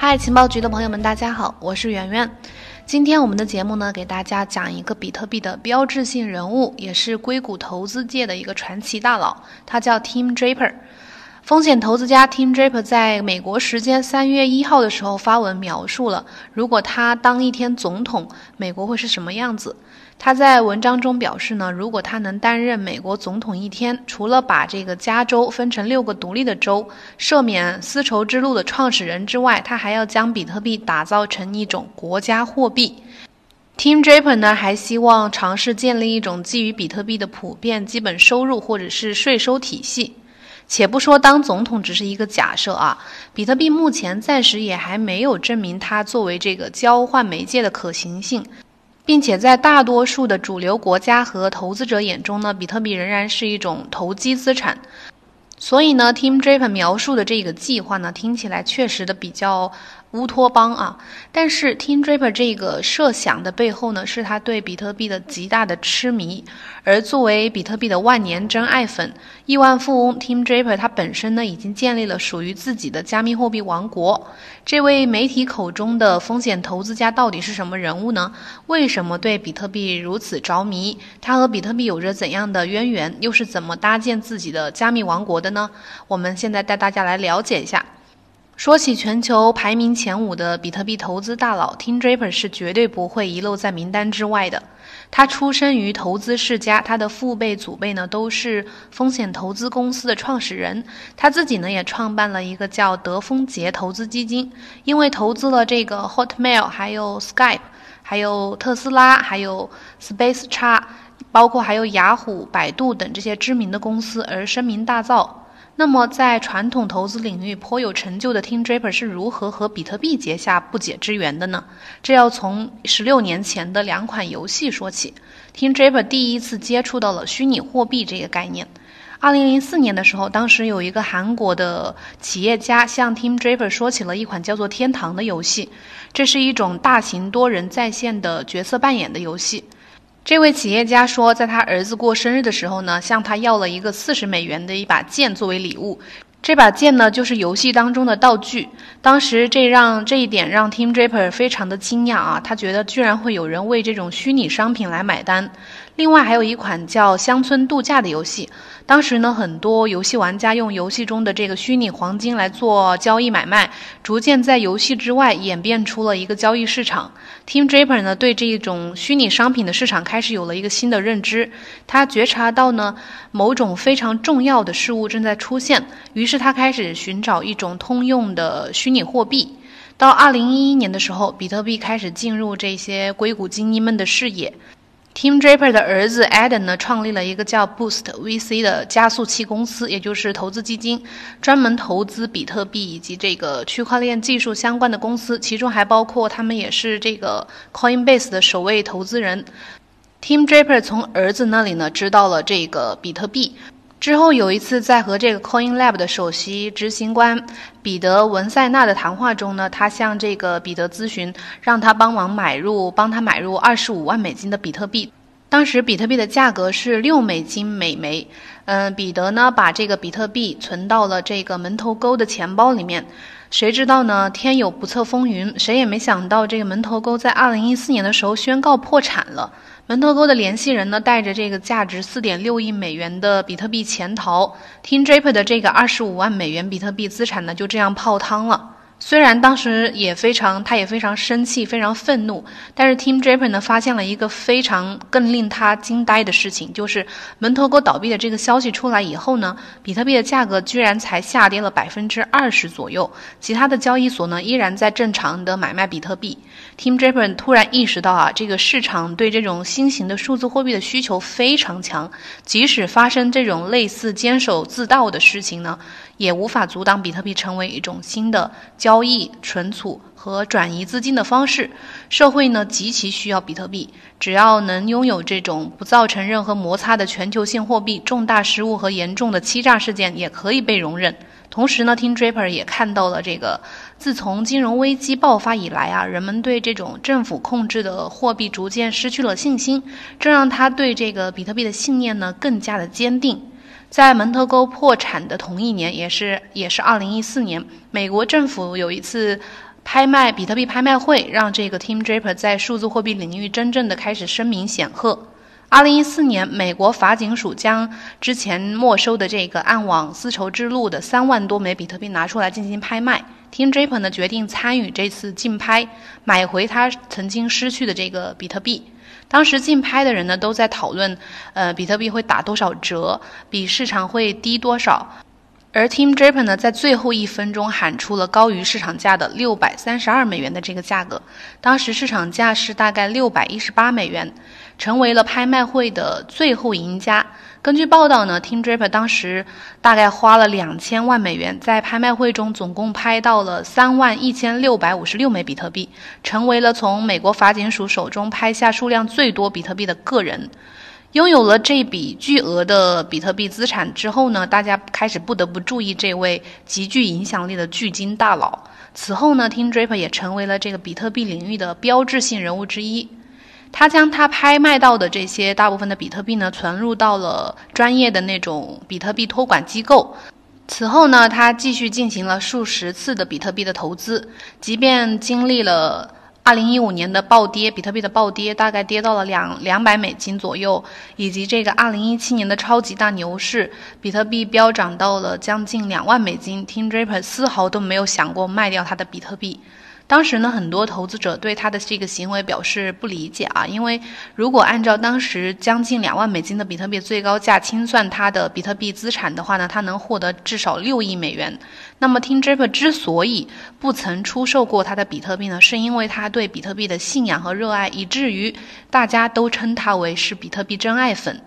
嗨，情报局的朋友们，大家好，我是圆圆。今天我们的节目呢，给大家讲一个比特币的标志性人物，也是硅谷投资界的一个传奇大佬，他叫 Tim Draper。风险投资家 Tim Draper 在美国时间三月一号的时候发文描述了，如果他当一天总统，美国会是什么样子。他在文章中表示呢，如果他能担任美国总统一天，除了把这个加州分成六个独立的州，赦免丝绸之路的创始人之外，他还要将比特币打造成一种国家货币。Tim Draper 呢，还希望尝试建立一种基于比特币的普遍基本收入或者是税收体系。且不说当总统只是一个假设啊，比特币目前暂时也还没有证明它作为这个交换媒介的可行性。并且在大多数的主流国家和投资者眼中呢，比特币仍然是一种投机资产。所以呢，Team Draper 描述的这个计划呢，听起来确实的比较。乌托邦啊！但是 Tim Draper 这个设想的背后呢，是他对比特币的极大的痴迷。而作为比特币的万年真爱粉、亿万富翁 Tim Draper，他本身呢已经建立了属于自己的加密货币王国。这位媒体口中的风险投资家到底是什么人物呢？为什么对比特币如此着迷？他和比特币有着怎样的渊源？又是怎么搭建自己的加密王国的呢？我们现在带大家来了解一下。说起全球排名前五的比特币投资大佬，Tim Draper 是绝对不会遗漏在名单之外的。他出生于投资世家，他的父辈、祖辈呢都是风险投资公司的创始人。他自己呢也创办了一个叫德丰杰投资基金，因为投资了这个 Hotmail、还有 Skype、还有特斯拉、还有 Space X，包括还有雅虎、百度等这些知名的公司而声名大噪。那么，在传统投资领域颇有成就的 Tim Draper 是如何和比特币结下不解之缘的呢？这要从十六年前的两款游戏说起。Tim Draper 第一次接触到了虚拟货币这个概念。二零零四年的时候，当时有一个韩国的企业家向 Tim Draper 说起了一款叫做《天堂》的游戏，这是一种大型多人在线的角色扮演的游戏。这位企业家说，在他儿子过生日的时候呢，向他要了一个四十美元的一把剑作为礼物。这把剑呢，就是游戏当中的道具。当时这让这一点让 Team Draper 非常的惊讶啊，他觉得居然会有人为这种虚拟商品来买单。另外还有一款叫乡村度假的游戏，当时呢，很多游戏玩家用游戏中的这个虚拟黄金来做交易买卖，逐渐在游戏之外演变出了一个交易市场。Tim Draper 呢，对这种虚拟商品的市场开始有了一个新的认知，他觉察到呢，某种非常重要的事物正在出现，于是他开始寻找一种通用的虚拟货币。到二零一一年的时候，比特币开始进入这些硅谷精英们的视野。Team Draper 的儿子 Adam 呢，创立了一个叫 Boost VC 的加速器公司，也就是投资基金，专门投资比特币以及这个区块链技术相关的公司，其中还包括他们也是这个 Coinbase 的首位投资人。Team Draper 从儿子那里呢，知道了这个比特币。之后有一次，在和这个 Coin Lab 的首席执行官彼得文塞纳的谈话中呢，他向这个彼得咨询，让他帮忙买入，帮他买入二十五万美金的比特币。当时比特币的价格是六美金每枚。嗯，彼得呢把这个比特币存到了这个门头沟的钱包里面。谁知道呢？天有不测风云，谁也没想到这个门头沟在二零一四年的时候宣告破产了。门头沟的联系人呢，带着这个价值四点六亿美元的比特币潜逃，Tim Draper 的这个二十五万美元比特币资产呢，就这样泡汤了。虽然当时也非常，他也非常生气，非常愤怒，但是 Tim Draper 呢发现了一个非常更令他惊呆的事情，就是门头沟倒闭的这个消息出来以后呢，比特币的价格居然才下跌了百分之二十左右，其他的交易所呢依然在正常的买卖比特币。Tim Draper 突然意识到啊，这个市场对这种新型的数字货币的需求非常强，即使发生这种类似坚守自盗的事情呢。也无法阻挡比特币成为一种新的交易、存储和转移资金的方式。社会呢极其需要比特币，只要能拥有这种不造成任何摩擦的全球性货币，重大失误和严重的欺诈事件也可以被容忍。同时呢，Tim Draper 也看到了这个，自从金融危机爆发以来啊，人们对这种政府控制的货币逐渐失去了信心，这让他对这个比特币的信念呢更加的坚定。在门头沟破产的同一年，也是也是二零一四年，美国政府有一次拍卖比特币拍卖会让这个 Team Draper 在数字货币领域真正的开始声名显赫。二零一四年，美国法警署将之前没收的这个暗网丝绸之路的三万多枚比特币拿出来进行拍卖。Tim Draper 呢决定参与这次竞拍，买回他曾经失去的这个比特币。当时竞拍的人呢都在讨论，呃，比特币会打多少折，比市场会低多少。而 Tim Draper 呢，在最后一分钟喊出了高于市场价的六百三十二美元的这个价格，当时市场价是大概六百一十八美元，成为了拍卖会的最后赢家。根据报道呢，Tim Draper 当时大概花了两千万美元，在拍卖会中总共拍到了三万一千六百五十六枚比特币，成为了从美国法警署手中拍下数量最多比特币的个人。拥有了这笔巨额的比特币资产之后呢，大家开始不得不注意这位极具影响力的巨金大佬。此后呢，Tim Draper 也成为了这个比特币领域的标志性人物之一。他将他拍卖到的这些大部分的比特币呢，存入到了专业的那种比特币托管机构。此后呢，他继续进行了数十次的比特币的投资，即便经历了。二零一五年的暴跌，比特币的暴跌大概跌到了两两百美金左右，以及这个二零一七年的超级大牛市，比特币飙涨到了将近两万美金，Tim Draper 丝毫都没有想过卖掉他的比特币。当时呢，很多投资者对他的这个行为表示不理解啊，因为如果按照当时将近两万美金的比特币最高价清算他的比特币资产的话呢，他能获得至少六亿美元。那么，Tim Draper 之所以不曾出售过他的比特币呢，是因为他对比特币的信仰和热爱，以至于大家都称他为是比特币真爱粉。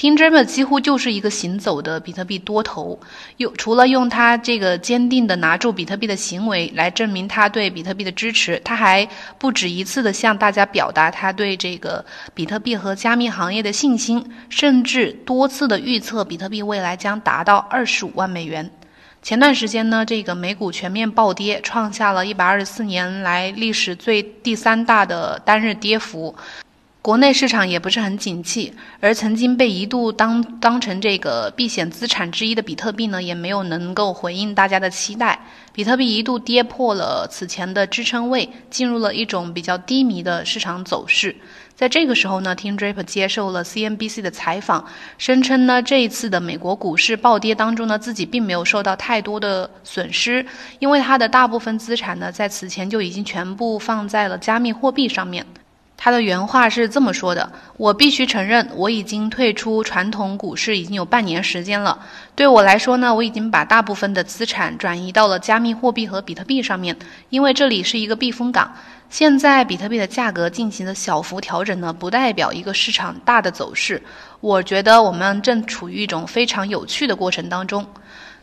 Tim Draper 几乎就是一个行走的比特币多头，用除了用他这个坚定的拿住比特币的行为来证明他对比特币的支持，他还不止一次的向大家表达他对这个比特币和加密行业的信心，甚至多次的预测比特币未来将达到二十五万美元。前段时间呢，这个美股全面暴跌，创下了一百二十四年来历史最第三大的单日跌幅。国内市场也不是很景气，而曾经被一度当当成这个避险资产之一的比特币呢，也没有能够回应大家的期待。比特币一度跌破了此前的支撑位，进入了一种比较低迷的市场走势。在这个时候呢，Tim Draper 接受了 CNBC 的采访，声称呢，这一次的美国股市暴跌当中呢，自己并没有受到太多的损失，因为他的大部分资产呢，在此前就已经全部放在了加密货币上面。他的原话是这么说的：“我必须承认，我已经退出传统股市已经有半年时间了。对我来说呢，我已经把大部分的资产转移到了加密货币和比特币上面，因为这里是一个避风港。现在比特币的价格进行的小幅调整呢，不代表一个市场大的走势。我觉得我们正处于一种非常有趣的过程当中。”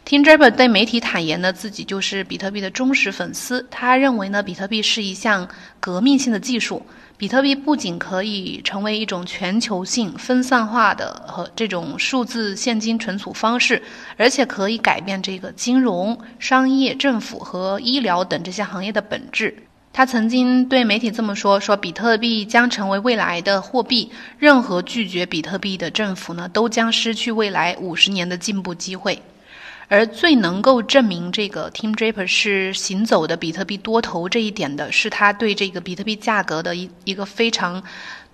Tim Draper 对媒体坦言呢，自己就是比特币的忠实粉丝。他认为呢，比特币是一项革命性的技术。比特币不仅可以成为一种全球性、分散化的和这种数字现金存储方式，而且可以改变这个金融、商业、政府和医疗等这些行业的本质。他曾经对媒体这么说：“说比特币将成为未来的货币，任何拒绝比特币的政府呢，都将失去未来五十年的进步机会。”而最能够证明这个 Team Draper 是行走的比特币多头这一点的，是他对这个比特币价格的一一个非常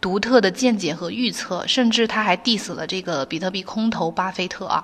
独特的见解和预测，甚至他还 diss 了这个比特币空头巴菲特啊。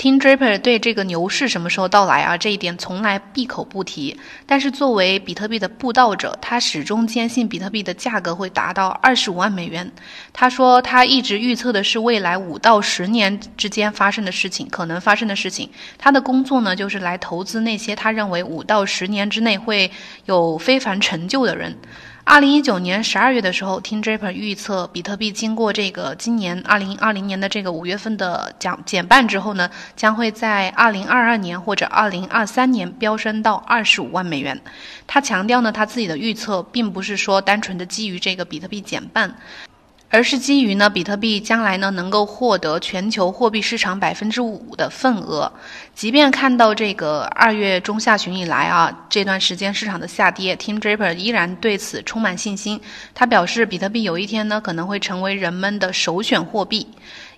Tim Draper 对这个牛市什么时候到来啊？这一点从来闭口不提。但是作为比特币的布道者，他始终坚信比特币的价格会达到二十五万美元。他说他一直预测的是未来五到十年之间发生的事情，可能发生的事情。他的工作呢，就是来投资那些他认为五到十年之内会有非凡成就的人。二零一九年十二月的时候，Tim Draper 预测比特币经过这个今年二零二零年的这个五月份的减减半之后呢，将会在二零二二年或者二零二三年飙升到二十五万美元。他强调呢，他自己的预测并不是说单纯的基于这个比特币减半。而是基于呢，比特币将来呢能够获得全球货币市场百分之五的份额。即便看到这个二月中下旬以来啊这段时间市场的下跌，Tim Draper 依然对此充满信心。他表示，比特币有一天呢可能会成为人们的首选货币。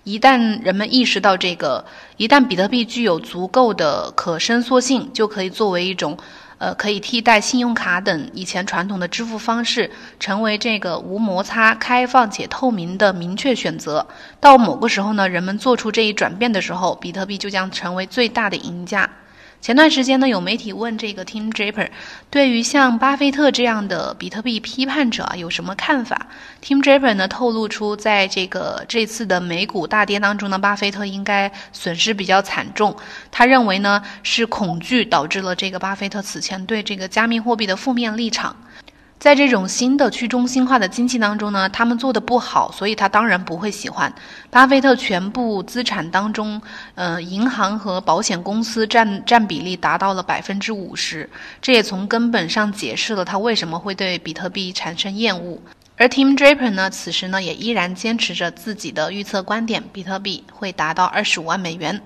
一旦人们意识到这个，一旦比特币具有足够的可伸缩性，就可以作为一种。呃，可以替代信用卡等以前传统的支付方式，成为这个无摩擦、开放且透明的明确选择。到某个时候呢，人们做出这一转变的时候，比特币就将成为最大的赢家。前段时间呢，有媒体问这个 Tim Draper，对于像巴菲特这样的比特币批判者啊有什么看法？Tim Draper 呢透露出，在这个这次的美股大跌当中呢，巴菲特应该损失比较惨重。他认为呢是恐惧导致了这个巴菲特此前对这个加密货币的负面立场。在这种新的去中心化的经济当中呢，他们做的不好，所以他当然不会喜欢。巴菲特全部资产当中，呃，银行和保险公司占占比例达到了百分之五十，这也从根本上解释了他为什么会对比特币产生厌恶。而 Tim Draper 呢，此时呢也依然坚持着自己的预测观点，比特币会达到二十五万美元。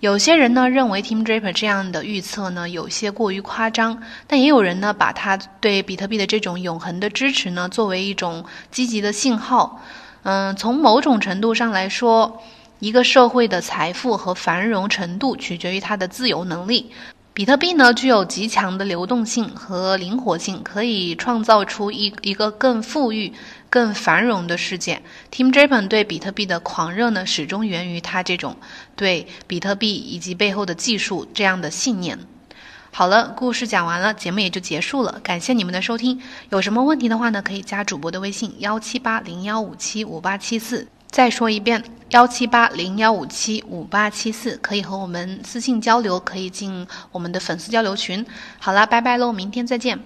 有些人呢认为 Tim Draper 这样的预测呢有些过于夸张，但也有人呢把他对比特币的这种永恒的支持呢作为一种积极的信号。嗯，从某种程度上来说，一个社会的财富和繁荣程度取决于它的自由能力。比特币呢，具有极强的流动性和灵活性，可以创造出一一个更富裕、更繁荣的世界。Tim Draper 对比特币的狂热呢，始终源于他这种对比特币以及背后的技术这样的信念。好了，故事讲完了，节目也就结束了。感谢你们的收听，有什么问题的话呢，可以加主播的微信幺七八零幺五七五八七四。再说一遍，幺七八零幺五七五八七四，可以和我们私信交流，可以进我们的粉丝交流群。好啦，拜拜喽，明天再见。